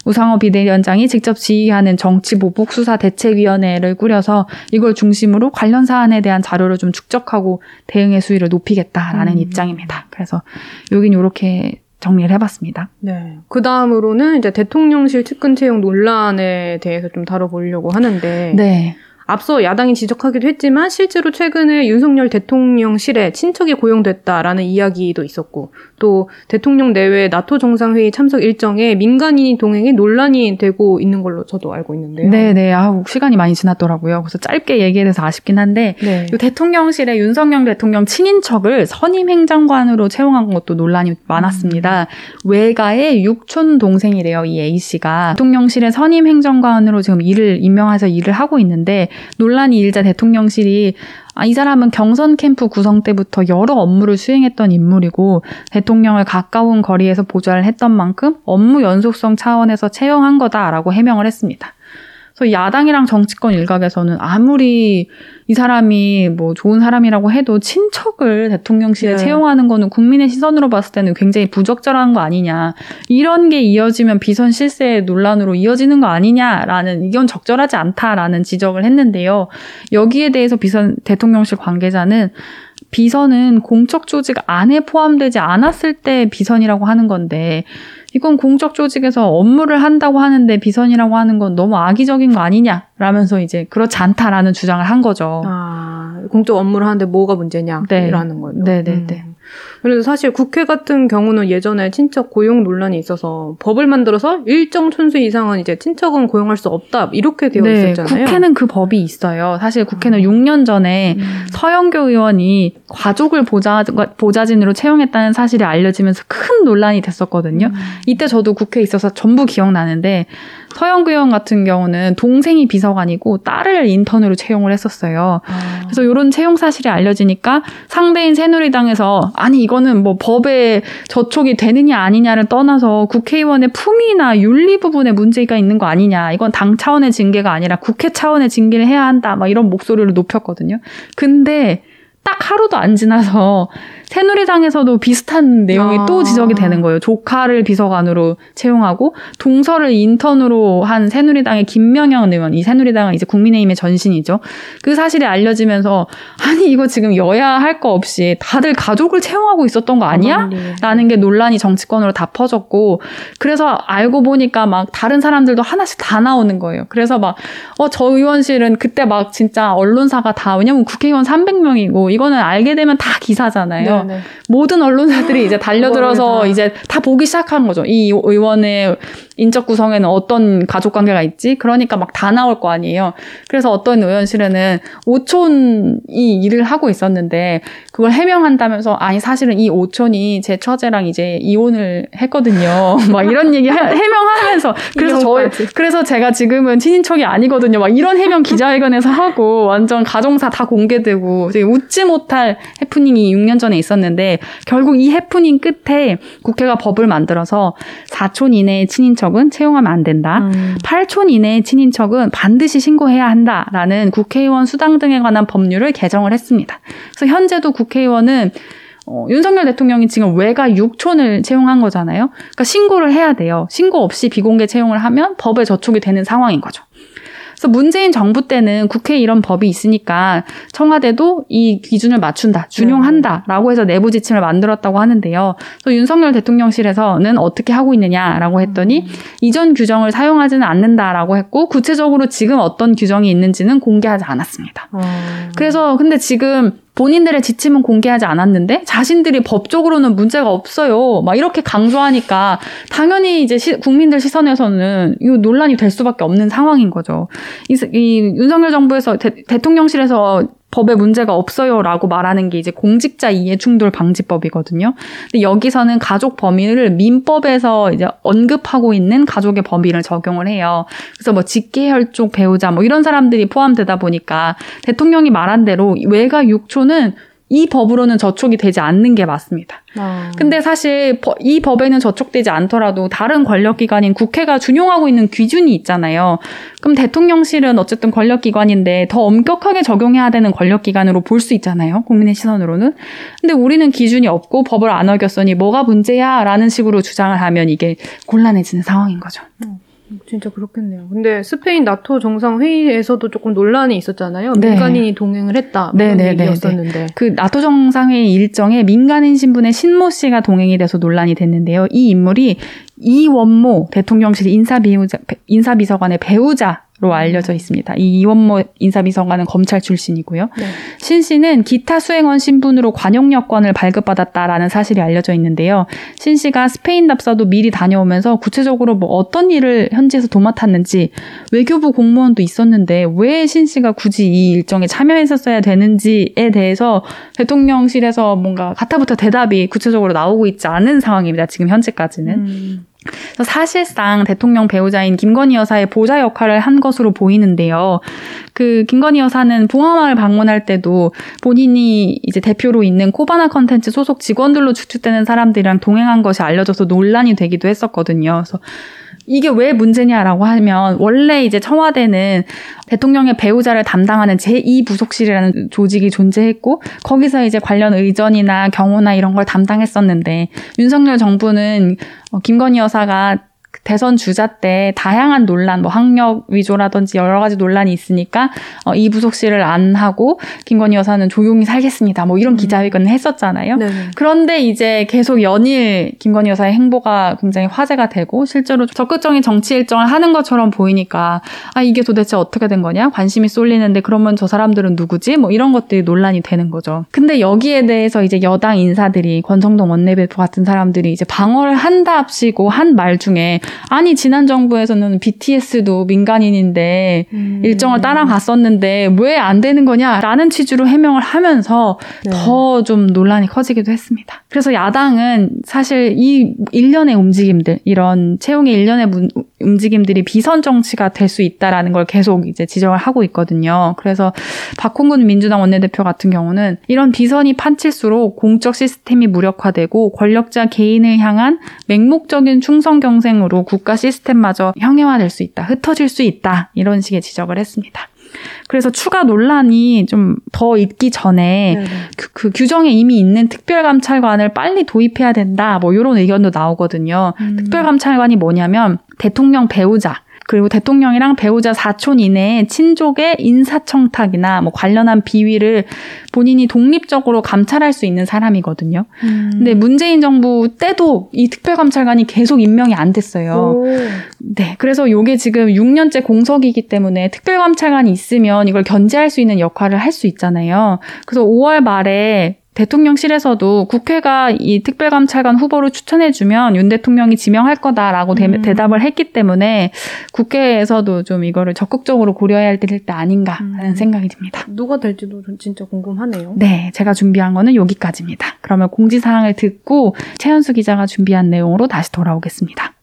우상호 비대위원장이 직접 지휘하는 정치보복 수사 대책위원회를 꾸려서 이걸 중심으로 관련 사안에 대한 자료를 좀 축적하고 대응의 수위를 높이겠다라는 음. 입장입니다. 그래서 여긴 이렇게 정리를 해봤습니다. 네. 그 다음으로는 이제 대통령실 측근 채용 논란에 대해서 좀 다뤄보려고 하는데. 네. 앞서 야당이 지적하기도 했지만 실제로 최근에 윤석열 대통령실에 친척이 고용됐다라는 이야기도 있었고 또 대통령 내외 나토 정상회의 참석 일정에 민간인이 동행해 논란이 되고 있는 걸로 저도 알고 있는데요. 네, 네. 아, 시간이 많이 지났더라고요. 그래서 짧게 얘기해 서 아쉽긴 한데 네. 이 대통령실에 윤석열 대통령 친인척을 선임 행정관으로 채용한 것도 논란이 많았습니다. 외가의 육촌 동생이래요. 이 A 씨가 대통령실에 선임 행정관으로 지금 일을 임명해서 일을 하고 있는데 논란이 일자 대통령실이 아, 이 사람은 경선 캠프 구성 때부터 여러 업무를 수행했던 인물이고 대통령을 가까운 거리에서 보좌를 했던 만큼 업무 연속성 차원에서 채용한 거다라고 해명을 했습니다. 그래서 야당이랑 정치권 일각에서는 아무리 이 사람이 뭐 좋은 사람이라고 해도 친척을 대통령실에 네. 채용하는 거는 국민의 시선으로 봤을 때는 굉장히 부적절한 거 아니냐. 이런 게 이어지면 비선 실세 논란으로 이어지는 거 아니냐라는 이건 적절하지 않다라는 지적을 했는데요. 여기에 대해서 비선 대통령실 관계자는 비선은 공적 조직 안에 포함되지 않았을 때 비선이라고 하는 건데 이건 공적 조직에서 업무를 한다고 하는데 비선이라고 하는 건 너무 악의적인 거 아니냐 라면서 이제 그렇지 않다라는 주장을 한 거죠. 아, 공적 업무를 하는데 뭐가 문제냐? 네. 라는 거죠. 네, 네, 네. 그래서 사실 국회 같은 경우는 예전에 친척 고용 논란이 있어서 법을 만들어서 일정 촌수 이상은 이제 친척은 고용할 수 없다 이렇게 되어 있었잖아요. 국회는 그 법이 있어요. 사실 국회는 6년 전에 음. 서영교 의원이 가족을 보좌, 보좌진으로 채용했다는 사실이 알려지면서 큰 논란이 됐었거든요. 음. 이때 저도 국회에 있어서 전부 기억나는데 서영교 의원 같은 경우는 동생이 비서관이고 딸을 인턴으로 채용을 했었어요. 아. 그래서 이런 채용 사실이 알려지니까 상대인 새누리당에서 아니 이거는 뭐 법에 저촉이 되느냐 아니냐를 떠나서 국회의원의 품위나 윤리 부분에 문제가 있는 거 아니냐 이건 당 차원의 징계가 아니라 국회 차원의 징계를 해야 한다 막 이런 목소리를 높였거든요. 근데 딱 하루도 안 지나서 새누리당에서도 비슷한 내용이 아. 또 지적이 되는 거예요. 조카를 비서관으로 채용하고 동서를 인턴으로 한 새누리당의 김명현 의원, 이 새누리당은 이제 국민의힘의 전신이죠. 그 사실이 알려지면서 아니 이거 지금 여야 할 거 없이 다들 가족을 채용하고 있었던 거 아니야? 라는 게 논란이 정치권으로 다 퍼졌고 그래서 알고 보니까 막 다른 사람들도 하나씩 다 나오는 거예요. 그래서 막 어 저 의원실은 그때 막 진짜 언론사가 다 왜냐면 국회의원 300명이고 뭐 이거는 알게 되면 다 기사잖아요. 네네. 모든 언론사들이 이제 달려들어서 다. 이제 다 보기 시작한 거죠. 이 의원의 인적 구성에는 어떤 가족 관계가 있지? 그러니까 막 다 나올 거 아니에요. 그래서 어떤 의원실에는 오촌이 일을 하고 있었는데 그걸 해명한다면서 아니 사실은 이 오촌이 제 처제랑 이제 이혼을 했거든요. 막 이런 얘기 해- 해명하면서 그래서 저. 그래서 제가 지금은 친인척이 아니거든요. 막 이런 해명 기자회견에서 하고 완전 가정사 다 공개되고 되게 웃지 못할 해프닝이 6년 전에 있었는데 결국 이 해프닝 끝에 국회가 법을 만들어서 4촌 이내의 친인척은 채용하면 안 된다. 음. 8촌 이내의 친인척은 반드시 신고해야 한다라는 국회의원 수당 등에 관한 법률을 개정을 했습니다. 그래서 현재도 국회의원은 어, 윤석열 대통령이 지금 외가 6촌을 채용한 거잖아요. 그러니까 신고를 해야 돼요. 신고 없이 비공개 채용을 하면 법에 저촉이 되는 상황인 거죠. 그래서 문재인 정부 때는 국회에 이런 법이 있으니까 청와대도 이 기준을 맞춘다, 준용한다라고 해서 내부 지침을 만들었다고 하는데요. 또 윤석열 대통령실에서는 어떻게 하고 있느냐라고 했더니 이전 규정을 사용하지는 않는다라고 했고 구체적으로 지금 어떤 규정이 있는지는 공개하지 않았습니다. 어. 그래서 근데 지금 본인들의 지침은 공개하지 않았는데 자신들이 법적으로는 문제가 없어요. 막 이렇게 강조하니까 당연히 이제 시- 국민들 시선에서는 이거 논란이 될 수밖에 없는 상황인 거죠. 이, 이 윤석열 정부에서 대, 대통령실에서 법에 문제가 없어요라고 말하는 게 이제 공직자 이해 충돌 방지법이거든요. 근데 여기서는 가족 범위를 민법에서 이제 언급하고 있는 가족의 범위를 적용을 해요. 그래서 뭐 직계혈족 배우자 뭐 이런 사람들이 포함되다 보니까 대통령이 말한 대로 외가 6초는 이 법으로는 저촉이 되지 않는 게 맞습니다. 아. 근데 사실 버- 이 법에는 저촉되지 않더라도 다른 권력기관인 국회가 준용하고 있는 기준이 있잖아요. 그럼 대통령실은 어쨌든 권력기관인데 더 엄격하게 적용해야 되는 권력기관으로 볼 수 있잖아요. 국민의 시선으로는. 근데 우리는 기준이 없고 법을 안 어겼으니 뭐가 문제야? 라는 식으로 주장을 하면 이게 곤란해지는 상황인 거죠. 진짜 그렇겠네요. 근데 스페인 나토 정상 회의에서도 조금 논란이 있었잖아요. 네. 민간인이 동행을 했다. 네, 그런 네, 네, 얘기였었는데. 그 나토 정상 회의 일정에 민간인 신분의 신모 씨가 동행이 돼서 논란이 됐는데요. 이 인물이 이원모 대통령실 인사비우자, 인사비서관의 배우자 로 알려져 있습니다. 이 이원모 인사비서관은 검찰 출신이고요. 네. 신 씨는 기타 수행원 신분으로 관용 여권을 발급받았다라는 사실이 알려져 있는데요. 신 씨가 스페인 답사도 미리 다녀오면서 구체적으로 뭐 어떤 일을 현지에서 도맡았는지 외교부 공무원도 있었는데 왜 신 씨가 굳이 이 일정에 참여했었어야 되는지에 대해서 대통령실에서 뭔가 가타부터 대답이 구체적으로 나오고 있지 않은 상황입니다. 지금 현재까지는. 음. 사실상 대통령 배우자인 김건희 여사의 보좌 역할을 한 것으로 보이는데요. 그 김건희 여사는 봉화마을 방문할 때도 본인이 이제 대표로 있는 코바나 컨텐츠 소속 직원들로 추측되는 사람들이랑 동행한 것이 알려져서 논란이 되기도 했었거든요. 그래서 이게 왜 문제냐라고 하면 원래 이제 청와대는 대통령의 배우자를 담당하는 제2부속실이라는 조직이 존재했고 거기서 이제 관련 의전이나 경호나 이런 걸 담당했었는데 윤석열 정부는 어, 김건희 여사가 대선 주자 때 다양한 논란, 뭐 학력 위조라든지 여러 가지 논란이 있으니까 어, 이 부속실을 안 하고 김건희 여사는 조용히 살겠습니다. 뭐 이런 기자회견을 했었잖아요. 네네. 그런데 이제 계속 연일 김건희 여사의 행보가 굉장히 화제가 되고 실제로 적극적인 정치 일정을 하는 것처럼 보이니까 아 이게 도대체 어떻게 된 거냐 관심이 쏠리는데 그러면 저 사람들은 누구지 뭐 이런 것들이 논란이 되는 거죠. 근데 여기에 대해서 이제 여당 인사들이 권성동 원내대표 같은 사람들이 이제 방어를 한답시고 한 말 중에 아니 지난 정부에서는 BTS도 민간인인데 음. 일정을 따라갔었는데 왜 안 되는 거냐라는 취지로 해명을 하면서 네. 더좀 논란이 커지기도 했습니다. 그래서 야당은 사실 이 일련의 움직임들, 이런 채용의 일련의 문- 움직임들이 비선 정치가 될 수 있다라는 걸 계속 이제 지적을 하고 있거든요. 그래서 박홍근 민주당 원내대표 같은 경우는 이런 비선이 판칠수록 공적 시스템이 무력화되고 권력자 개인을 향한 맹목적인 충성 경쟁으로 국가 시스템마저 형해화될 수 있다, 흩어질 수 있다 이런 식의 지적을 했습니다. 그래서 추가 논란이 좀 더 있기 전에 네네. 그, 그 규정에 이미 있는 특별감찰관을 빨리 도입해야 된다. 뭐 이런 의견도 나오거든요. 음. 특별감찰관이 뭐냐면 대통령 배우자 그리고 대통령이랑 배우자 사촌 이내에 친족의 인사청탁이나 뭐 관련한 비위를 본인이 독립적으로 감찰할 수 있는 사람이거든요. 음. 근데 문재인 정부 때도 이 특별감찰관이 계속 임명이 안 됐어요. 오. 네. 그래서 이게 지금 6년째 공석이기 때문에 특별감찰관이 있으면 이걸 견제할 수 있는 역할을 할 수 있잖아요. 그래서 5월 말에 대통령실에서도 국회가 이 특별감찰관 후보를 추천해주면 윤 대통령이 지명할 거다라고 음. 대, 답을 했기 때문에 국회에서도 좀 이거를 적극적으로 고려해야 할때 아닌가 하는 음. 생각이 듭니다. 누가 될지도 진짜 궁금하네요. 네, 제가 준비한 거는 여기까지입니다. 그러면 공지사항을 듣고 최현수 기자가 준비한 내용으로 다시 돌아오겠습니다.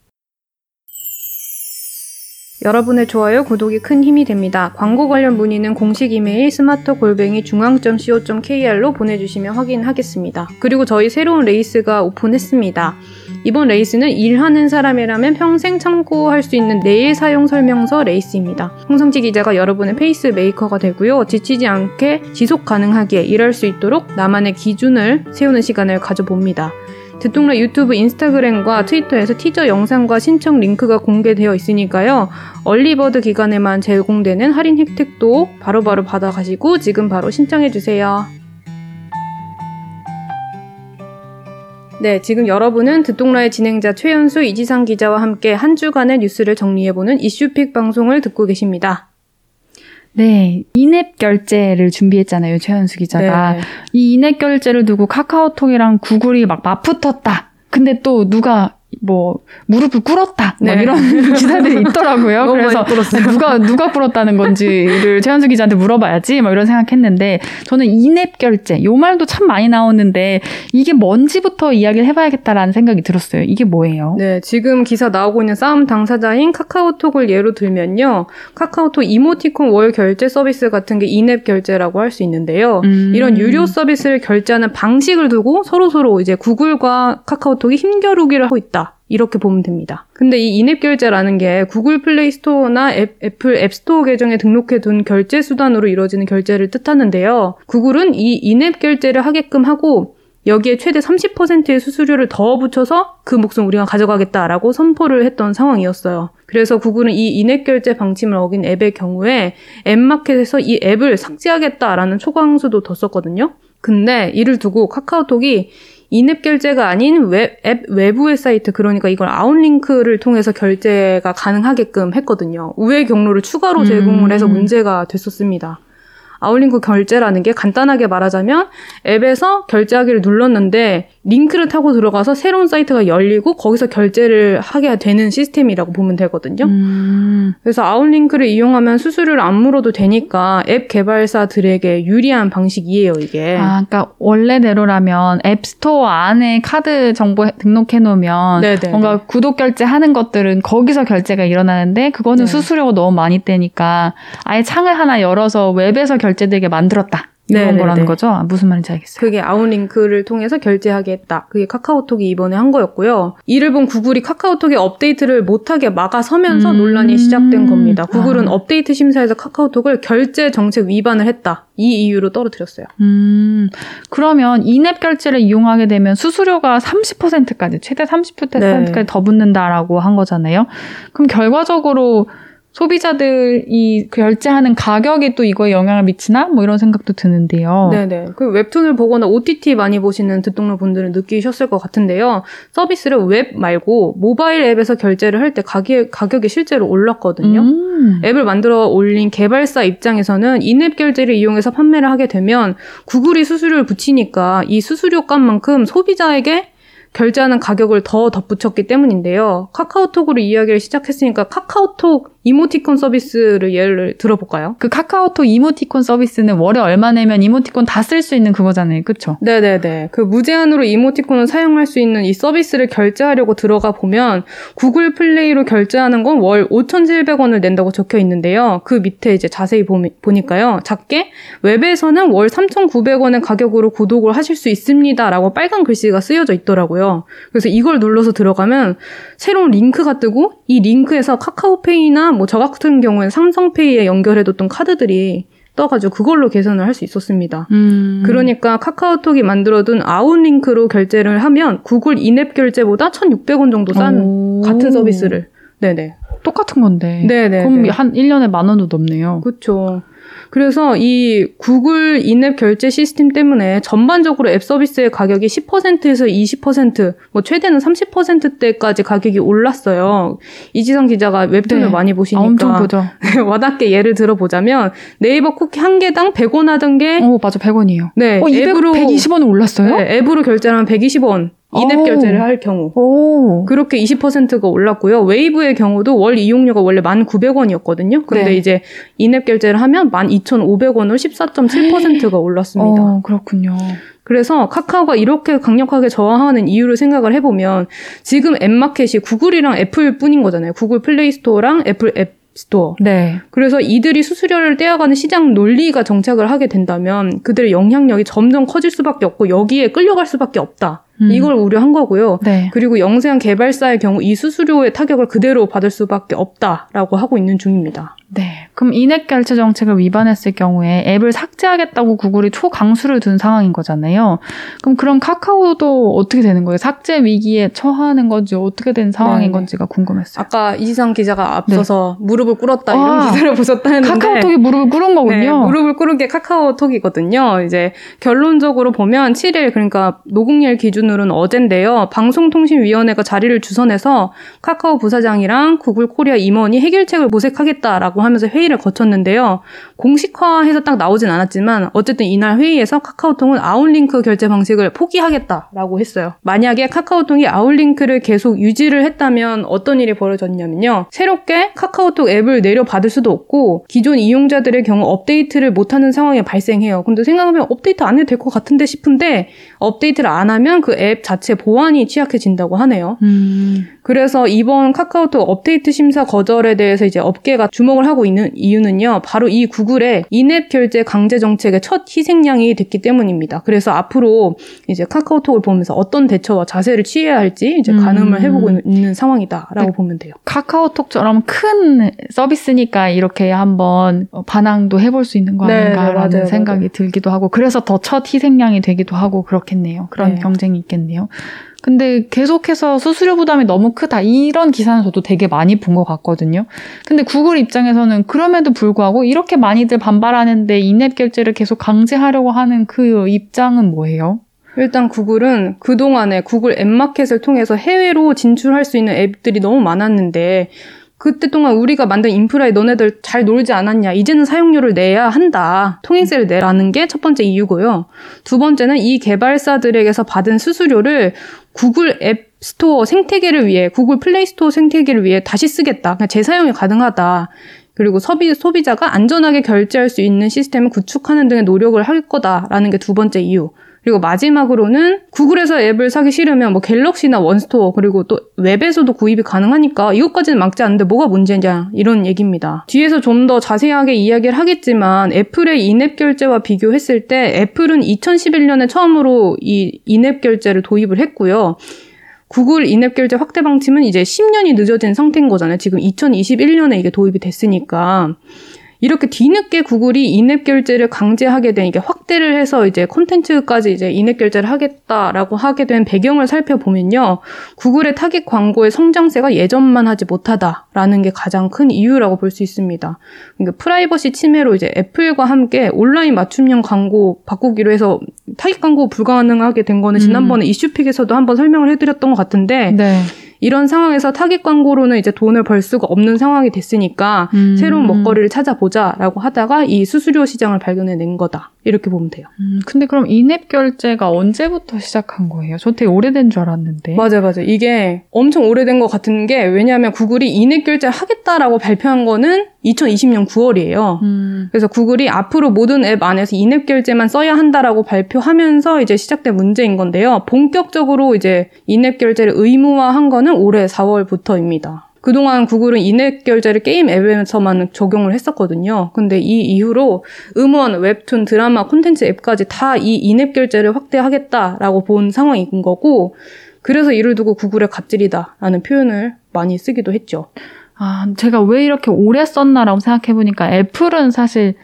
여러분의 좋아요, 구독이 큰 힘이 됩니다. 광고 관련 문의는 공식 이메일 스마트 골뱅이 중앙.co.kr로 보내주시면 확인하겠습니다. 그리고 저희 새로운 레이스가 오픈했습니다. 이번 레이스는 일하는 사람이라면 평생 참고할 수 있는 내 일 사용 설명서 레이스입니다. 홍성지 기자가 여러분의 페이스 메이커가 되고요. 지치지 않게 지속 가능하게 일할 수 있도록 나만의 기준을 세우는 시간을 가져봅니다. 듣똑라 유튜브, 인스타그램과 트위터에서 티저 영상과 신청 링크가 공개되어 있으니까요. 얼리버드 기간에만 제공되는 할인 혜택도 바로바로 바로 받아가시고 지금 바로 신청해주세요. 네, 지금 여러분은 듣동라의 진행자 최연수, 이지상 기자와 함께 한 주간의 뉴스를 정리해보는 이슈픽 방송을 듣고 계십니다. 네. 인앱 결제를 준비했잖아요. 최현수 기자가. 네. 이 인앱 결제를 두고 카카오톡이랑 구글이 막 맞붙었다. 근데 또 누가 뭐 무릎을 꿇었다 뭐 네. 이런 기사들이 있더라고요. 그래서 누가 누가 꿇었다는 건지를 최현수 기자한테 물어봐야지 뭐 이런 생각했는데 저는 인앱 결제 요 말도 참 많이 나오는데 이게 뭔지부터 이야기를 해봐야겠다라는 생각이 들었어요. 이게 뭐예요? 네, 지금 기사 나오고 있는 싸움 당사자인 카카오톡을 예로 들면요, 카카오톡 이모티콘 월 결제 서비스 같은 게 인앱 결제라고 할 수 있는데요. 음. 이런 유료 서비스를 결제하는 방식을 두고 서로 서로 이제 구글과 카카오톡이 힘겨루기를 하고 있다. 이렇게 보면 됩니다. 근데 이 인앱 결제라는 게 구글 플레이 스토어나 앱, 애플 앱 스토어 계정에 등록해 둔 결제 수단으로 이루어지는 결제를 뜻하는데요. 구글은 이 인앱 결제를 하게끔 하고 여기에 최대 30%의 수수료를 더 붙여서 그 몫은 우리가 가져가겠다라고 선포를 했던 상황이었어요. 그래서 구글은 이 인앱 결제 방침을 어긴 앱의 경우에 앱마켓에서 이 앱을 삭제하겠다라는 초강수도 뒀었거든요. 근데 이를 두고 카카오톡이 인앱 결제가 아닌 웹, 앱 외부의 사이트, 그러니까 이걸 아웃링크를 통해서 결제가 가능하게끔 했거든요. 우회 경로를 추가로 제공을 해서 음. 문제가 됐었습니다. 아웃링크 결제라는 게 간단하게 말하자면 앱에서 결제하기를 눌렀는데 링크를 타고 들어가서 새로운 사이트가 열리고 거기서 결제를 하게 되는 시스템이라고 보면 되거든요. 음. 그래서 아웃링크를 이용하면 수수료를 안 물어도 되니까 앱 개발사들에게 유리한 방식이에요, 이게. 아, 그러니까 원래대로라면 앱 스토어 안에 카드 정보 등록해 놓으면 네네. 뭔가 구독 결제 하는 것들은 거기서 결제가 일어나는데 그거는 네. 수수료가 너무 많이 떼니까 아예 창을 하나 열어서 웹에서 결제되게 만들었다. 이런 네네네. 거라는 거죠? 아, 무슨 말인지 알겠어요. 그게 아웃링크를 통해서 결제하게 했다. 그게 카카오톡이 이번에 한 거였고요. 이를 본 구글이 카카오톡의 업데이트를 못하게 막아서면서 음~ 논란이 시작된 겁니다. 구글은 아. 업데이트 심사에서 카카오톡을 결제 정책 위반을 했다. 이 이유로 떨어뜨렸어요. 음, 그러면 인앱 결제를 이용하게 되면 수수료가 30%까지, 최대 30%까지 네. 더 붙는다라고 한 거잖아요. 그럼 결과적으로 소비자들이 결제하는 가격이 또 이거에 영향을 미치나? 뭐 이런 생각도 드는데요. 네네. 그 웹툰을 보거나 OTT 많이 보시는 듣똑러 분들은 느끼셨을 것 같은데요. 서비스를 웹 말고 모바일 앱에서 결제를 할때 가격, 가격이 실제로 올랐거든요. 음. 앱을 만들어 올린 개발사 입장에서는 인앱 결제를 이용해서 판매를 하게 되면 구글이 수수료를 붙이니까 이 수수료 값만큼 소비자에게 결제하는 가격을 더 덧붙였기 때문인데요. 카카오톡으로 이야기를 시작했으니까 카카오톡 이모티콘 서비스를 예를 들어볼까요? 그 카카오톡 이모티콘 서비스는 월에 얼마 내면 이모티콘 다 쓸 수 있는 그거잖아요. 그쵸? 네네네. 그 무제한으로 이모티콘을 사용할 수 있는 이 서비스를 결제하려고 들어가 보면 구글 플레이로 결제하는 건 월 5,700원을 낸다고 적혀 있는데요. 그 밑에 이제 자세히 보니까요. 작게 웹에서는 월 3,900원의 가격으로 구독을 하실 수 있습니다. 라고 빨간 글씨가 쓰여져 있더라고요. 그래서 이걸 눌러서 들어가면 새로운 링크가 뜨고 이 링크에서 카카오페이나 뭐 저 같은 경우에는 삼성페이에 연결해뒀던 카드들이 떠가지고 그걸로 계산을 할 수 있었습니다. 음. 그러니까 카카오톡이 만들어둔 아웃링크로 결제를 하면 구글 인앱 결제보다 1,600원 정도 싼 오. 같은 서비스를 네네 똑같은 건데. 네네. 그럼 한 1년에 만 원도 넘네요. 그렇죠. 그래서 이 구글 인앱 결제 시스템 때문에 전반적으로 앱 서비스의 가격이 10%에서 20%, 뭐 최대는 30%대까지 가격이 올랐어요. 이지성 기자가 웹툰을 네. 많이 보시니까 아, 엄청 보죠. 와닿게 예를 들어보자면 네이버 쿠키 한 개당 100원 하던 게 어, 맞아. 100원이에요. 네, 어, 200, 앱으로 120원을 올랐어요? 네, 앱으로 결제를 하면 120원 인앱 오. 결제를 할 경우 오. 그렇게 20%가 올랐고요. 웨이브의 경우도 월 이용료가 원래 1,900원이었거든요. 근데 네. 이제 인앱 결제를 하면 12,500원으로 14.7%가 올랐습니다. 어, 그렇군요. 그래서 카카오가 이렇게 강력하게 저항하는 이유를 생각을 해보면 지금 앱마켓이 구글이랑 애플 뿐인 거잖아요. 구글 플레이 스토어랑 애플 앱 스토어. 네. 그래서 이들이 수수료를 떼어가는 시장 논리가 정착을 하게 된다면 그들의 영향력이 점점 커질 수밖에 없고 여기에 끌려갈 수밖에 없다. 음. 이걸 우려한 거고요. 네. 그리고 영세한 개발사의 경우 이 수수료의 타격을 그대로 받을 수밖에 없다라고 하고 있는 중입니다. 네. 그럼 in-app 결제 정책을 위반했을 경우에 앱을 삭제하겠다고 구글이 초강수를 둔 상황인 거잖아요. 그럼 그럼 카카오도 어떻게 되는 거예요? 삭제 위기에 처하는 건지 어떻게 된 상황인 네네. 건지가 궁금했어요. 아까 이지상 기자가 앞서서 무릎을 꿇었다 아, 이런 기사를 보셨다 했는데 카카오톡이 무릎을 꿇은 거군요. 네, 무릎을 꿇은 게 카카오톡이거든요. 이제 결론적으로 보면 7일 그러니까 노국일 기준 으로는 어젠데요. 방송통신위원회가 자리를 주선해서 카카오 부사장이랑 구글 코리아 임원이 해결책을 모색하겠다라고 하면서 회의를 거쳤는데요. 공식화해서 딱 나오진 않았지만 어쨌든 이날 회의에서 카카오톡은 outlink 결제 방식을 포기하겠다라고 했어요. 만약에 카카오톡이 outlink를 계속 유지를 했다면 어떤 일이 벌어졌냐면요. 새롭게 카카오톡 앱을 내려받을 수도 없고 기존 이용자들의 경우 업데이트를 못하는 상황이 발생해요. 근데 생각하면 업데이트 안 해도 될 것 같은데 싶은데 업데이트를 안 하면 그앱 자체 보안이 취약해진다고 하네요. 음. 그래서 이번 카카오톡 업데이트 심사 거절에 대해서 이제 업계가 주목을 하고 있는 이유는요. 바로 이 구글의 in-app 결제 강제 정책의 첫 희생양이 됐기 때문입니다. 그래서 앞으로 이제 카카오톡을 보면서 어떤 대처와 자세를 취해야 할지 이제 음. 가늠을 해보고 있는 상황이다라고 네. 보면 돼요. 카카오톡처럼 큰 서비스니까 이렇게 한번 반항도 해볼 수 있는 거 네, 아닌가라는 네, 맞아요, 생각이 맞아요. 들기도 하고 그래서 더 첫 희생양이 되기도 하고 그렇겠네요. 그런 네. 경쟁이 있겠네요. 근데 계속해서 수수료 부담이 너무 크다 이런 기사는 저도 되게 많이 본 것 같거든요. 근데 구글 입장에서는 그럼에도 불구하고 이렇게 많이들 반발하는데 인앱 결제를 계속 강제하려고 하는 그 입장은 뭐예요? 일단 구글은 그동안에 구글 앱마켓을 통해서 해외로 진출할 수 있는 앱들이 너무 많았는데 그때 동안 우리가 만든 인프라에 너네들 잘 놀지 않았냐. 이제는 사용료를 내야 한다. 통행세를 내라는 게 첫 번째 이유고요. 두 번째는 이 개발사들에게서 받은 수수료를 구글 앱 스토어 생태계를 위해, 구글 플레이 스토어 생태계를 위해 다시 쓰겠다. 그냥 재사용이 가능하다. 그리고 소비, 소비자가 안전하게 결제할 수 있는 시스템을 구축하는 등의 노력을 할 거다라는 게 두 번째 이유. 그리고 마지막으로는 구글에서 앱을 사기 싫으면 뭐 갤럭시나 원스토어 그리고 또 웹에서도 구입이 가능하니까 이것까지는 막지 않는데 뭐가 문제냐 이런 얘기입니다. 뒤에서 좀 더 자세하게 이야기를 하겠지만 애플의 in-app 결제와 비교했을 때 애플은 2011년에 처음으로 이 in-app 결제를 도입을 했고요. 구글 in-app 결제 확대 방침은 이제 10년이 늦어진 상태인 거잖아요. 지금 2021년에 이게 도입이 됐으니까. 이렇게 뒤늦게 구글이 in-app 결제를 강제하게 된 이게 확대를 해서 이제 콘텐츠까지 이제 in-app 결제를 하겠다라고 하게 된 배경을 살펴보면요. 구글의 타깃 광고의 성장세가 예전만 하지 못하다라는 게 가장 큰 이유라고 볼 수 있습니다. 그러니까 프라이버시 침해로 이제 애플과 함께 온라인 맞춤형 광고 바꾸기로 해서 타깃 광고 불가능하게 된 거는 지난번에 이슈픽에서도 한번 설명을 해드렸던 것 같은데 네. 이런 상황에서 타깃 광고로는 이제 돈을 벌 수가 없는 상황이 됐으니까 음. 새로운 먹거리를 찾아보자라고 하다가 이 수수료 시장을 발견해낸 거다. 이렇게 보면 돼요. 음, 근데 그럼 in-app 결제가 언제부터 시작한 거예요? 저 되게 오래된 줄 알았는데. 맞아요, 맞아요. 이게 엄청 오래된 것 같은 게 왜냐하면 구글이 in-app 결제를 하겠다라고 발표한 거는 2020년 9월이에요. 음, 그래서 구글이 앞으로 모든 앱 안에서 in-app 결제만 써야 한다라고 발표하면서 이제 시작된 문제인 건데요. 본격적으로 이제 인앱 결제를 의무화한 거는 올해 4월부터입니다. 그동안 구글은 인앱 결제를 게임 앱에서만 적용을 했었거든요. 근데 이 이후로 음원, 웹툰, 드라마, 콘텐츠 앱까지 다 이 인앱 결제를 확대하겠다라고 본 상황인 거고, 그래서 이를 두고 구글의 갑질이다라는 표현을 많이 쓰기도 했죠. 아, 제가 왜 이렇게 오래 썼나라고 생각해 보니까 애플은 사실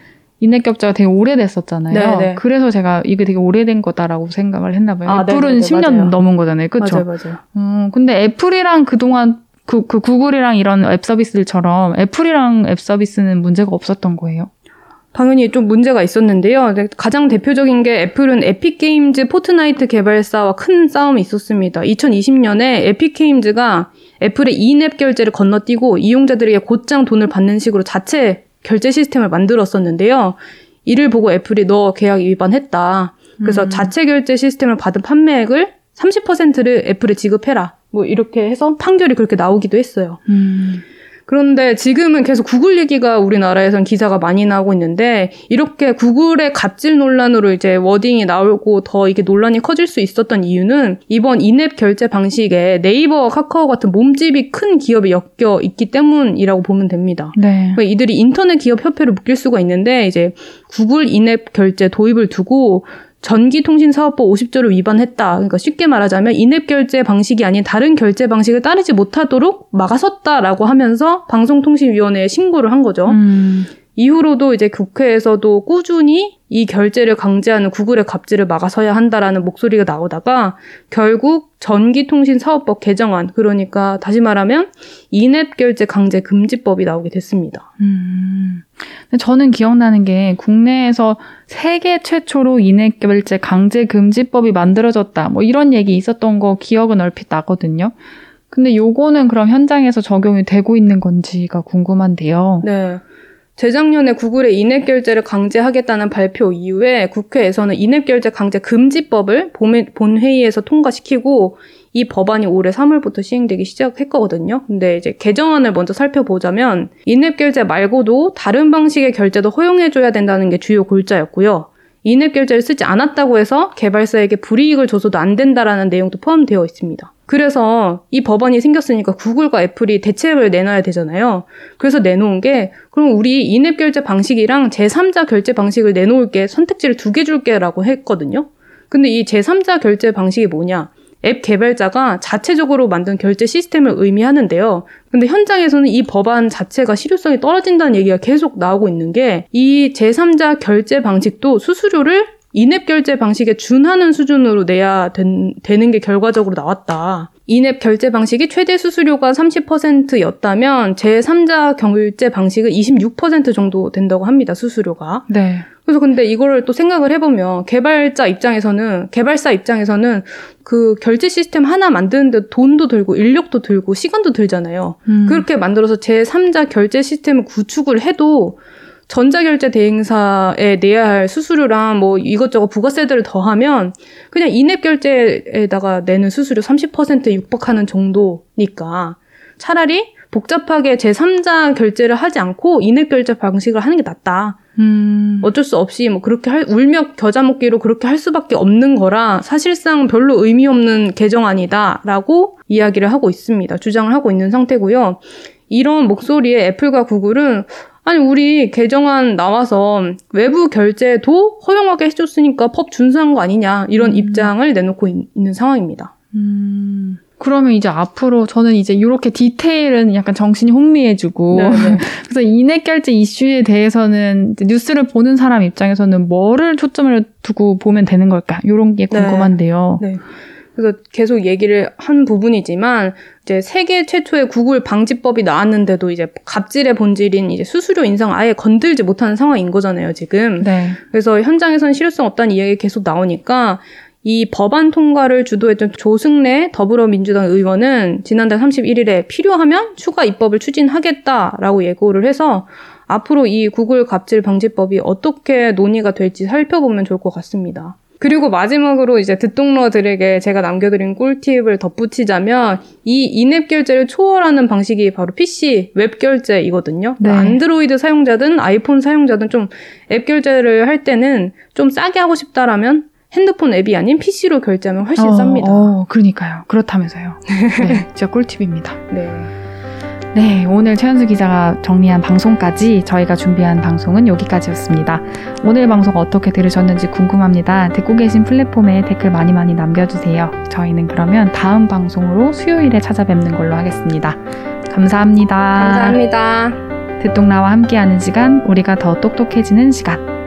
in-app 결제가 되게 오래됐었잖아요. 네네. 그래서 제가 이게 되게 오래된 거다라고 생각을 했나 봐요. 아, 애플은 네네네, 10년 맞아요. 넘은 거잖아요. 그쵸? 맞아요, 맞아요. 음, 근데 애플이랑 그동안 그, 그 구글이랑 이런 앱 서비스들처럼 애플이랑 앱 서비스는 문제가 없었던 거예요? 당연히 좀 문제가 있었는데요. 가장 대표적인 게 애플은 에픽게임즈 포트나이트 개발사와 큰 싸움이 있었습니다. 2020년에 에픽게임즈가 애플의 in-app 결제를 건너뛰고 이용자들에게 곧장 돈을 받는 식으로 자체 결제 시스템을 만들었었는데요. 이를 보고 애플이 너 계약 위반했다. 그래서 음. 자체 결제 시스템을 받은 판매액을 30%를 애플에 지급해라. 뭐 이렇게 해서 판결이 그렇게 나오기도 했어요. 음. 그런데 지금은 계속 구글 얘기가 우리나라에선 기사가 많이 나오고 있는데 이렇게 구글의 갑질 논란으로 이제 워딩이 나오고 더 이게 논란이 커질 수 있었던 이유는 이번 인앱 결제 방식에 네이버와 카카오 같은 몸집이 큰 기업이 엮여 있기 때문이라고 보면 됩니다. 네. 그러니까 이들이 인터넷 기업 협회를 묶일 수가 있는데 이제 구글 인앱 결제 도입을 두고 전기통신사업법 50조를 위반했다. 그러니까 쉽게 말하자면 인앱 결제 방식이 아닌 다른 결제 방식을 따르지 못하도록 막아섰다라고 하면서 방송통신위원회에 신고를 한 거죠. 음. 이후로도 이제 국회에서도 꾸준히 이 결제를 강제하는 구글의 갑질을 막아서야 한다라는 목소리가 나오다가 결국 전기통신사업법 개정안 그러니까 다시 말하면 인앱 결제 강제 금지법이 나오게 됐습니다. 음. 저는 기억나는 게 국내에서 세계 최초로 인앱 결제 강제 금지법이 만들어졌다. 뭐 이런 얘기 있었던 거 기억은 얼핏 나거든요. 근데 요거는 그럼 현장에서 적용이 되고 있는 건지가 궁금한데요. 네. 재작년에 구글의 인앱 결제를 강제하겠다는 발표 이후에 국회에서는 인앱 결제 강제 금지법을 본회의에서 통과시키고 이 법안이 올해 3월부터 시행되기 시작했거든요. 근데 이제 개정안을 먼저 살펴보자면 인앱 결제 말고도 다른 방식의 결제도 허용해줘야 된다는 게 주요 골자였고요. 인앱 결제를 쓰지 않았다고 해서 개발사에게 불이익을 줘서도 안 된다라는 내용도 포함되어 있습니다. 그래서 이 법안이 생겼으니까 구글과 애플이 대책을 내놔야 되잖아요. 그래서 내놓은 게 그럼 우리 인앱 결제 방식이랑 제3자 결제 방식을 내놓을게 선택지를 두 개 줄게라고 했거든요. 근데 이 제3자 결제 방식이 뭐냐? 앱 개발자가 자체적으로 만든 결제 시스템을 의미하는데요. 근데 현장에서는 이 법안 자체가 실효성이 떨어진다는 얘기가 계속 나오고 있는 게 이 제3자 결제 방식도 수수료를 인앱 결제 방식에 준하는 수준으로 내야 된, 되는 게 결과적으로 나왔다. 인앱 결제 방식이 최대 수수료가 30%였다면 제3자 결제 방식은 26% 정도 된다고 합니다. 수수료가. 네. 그래서 근데 이거를 또 생각을 해보면 개발자 입장에서는 개발사 입장에서는 그 결제 시스템 하나 만드는데 돈도 들고 인력도 들고 시간도 들잖아요. 음. 그렇게 만들어서 제3자 결제 시스템을 구축을 해도 전자결제 대행사에 내야 할 수수료랑 뭐 이것저것 부가세들을 더하면 그냥 인앱 결제에다가 내는 수수료 30%에 육박하는 정도니까 차라리 복잡하게 제3자 결제를 하지 않고 인앱 결제 방식을 하는 게 낫다. 음. 어쩔 수 없이 뭐 그렇게 할, 울며 겨자 먹기로 그렇게 할 수밖에 없는 거라 사실상 별로 의미 없는 개정안이다라고 이야기를 하고 있습니다. 주장을 하고 있는 상태고요. 이런 목소리에 애플과 구글은 아니 우리 개정안 나와서 외부 결제도 허용하게 해줬으니까 법 준수한 거 아니냐 이런 음. 입장을 내놓고 있, 는 상황입니다. 음. 그러면 이제 앞으로 저는 이제 이렇게 디테일은 약간 정신이 혼미해지고 네, 네. 그래서 인핵 결제 이슈에 대해서는 뉴스를 보는 사람 입장에서는 뭐를 초점을 두고 보면 되는 걸까 이런 게 네. 궁금한데요. 네. 네. 그래서 계속 얘기를 한 부분이지만 이제 세계 최초의 구글 방지법이 나왔는데도 이제 갑질의 본질인 이제 수수료 인상 아예 건들지 못하는 상황인 거잖아요, 지금. 네. 그래서 현장에서는 실효성 없다는 이야기 계속 나오니까 이 법안 통과를 주도했던 조승래 더불어민주당 의원은 지난달 31일에 필요하면 추가 입법을 추진하겠다라고 예고를 해서 앞으로 이 구글 갑질 방지법이 어떻게 논의가 될지 살펴보면 좋을 것 같습니다. 그리고 마지막으로 이제 듣동러들에게 제가 남겨드린 꿀팁을 덧붙이자면 이 인앱 결제를 초월하는 방식이 바로 PC 웹 결제이거든요. 네. 안드로이드 사용자든 아이폰 사용자든 좀 앱 결제를 할 때는 좀 싸게 하고 싶다라면 핸드폰 앱이 아닌 PC로 결제하면 훨씬 어, 쌉니다. 어, 그러니까요. 그렇다면서요. 네, 진짜 꿀팁입니다. 네. 네, 오늘 최현수 기자가 정리한 방송까지 저희가 준비한 방송은 여기까지였습니다. 오늘 방송 어떻게 들으셨는지 궁금합니다. 듣고 계신 플랫폼에 댓글 많이 많이 남겨주세요. 저희는 그러면 다음 방송으로 수요일에 찾아뵙는 걸로 하겠습니다. 감사합니다. 감사합니다. 듣동나와 함께하는 시간, 우리가 더 똑똑해지는 시간.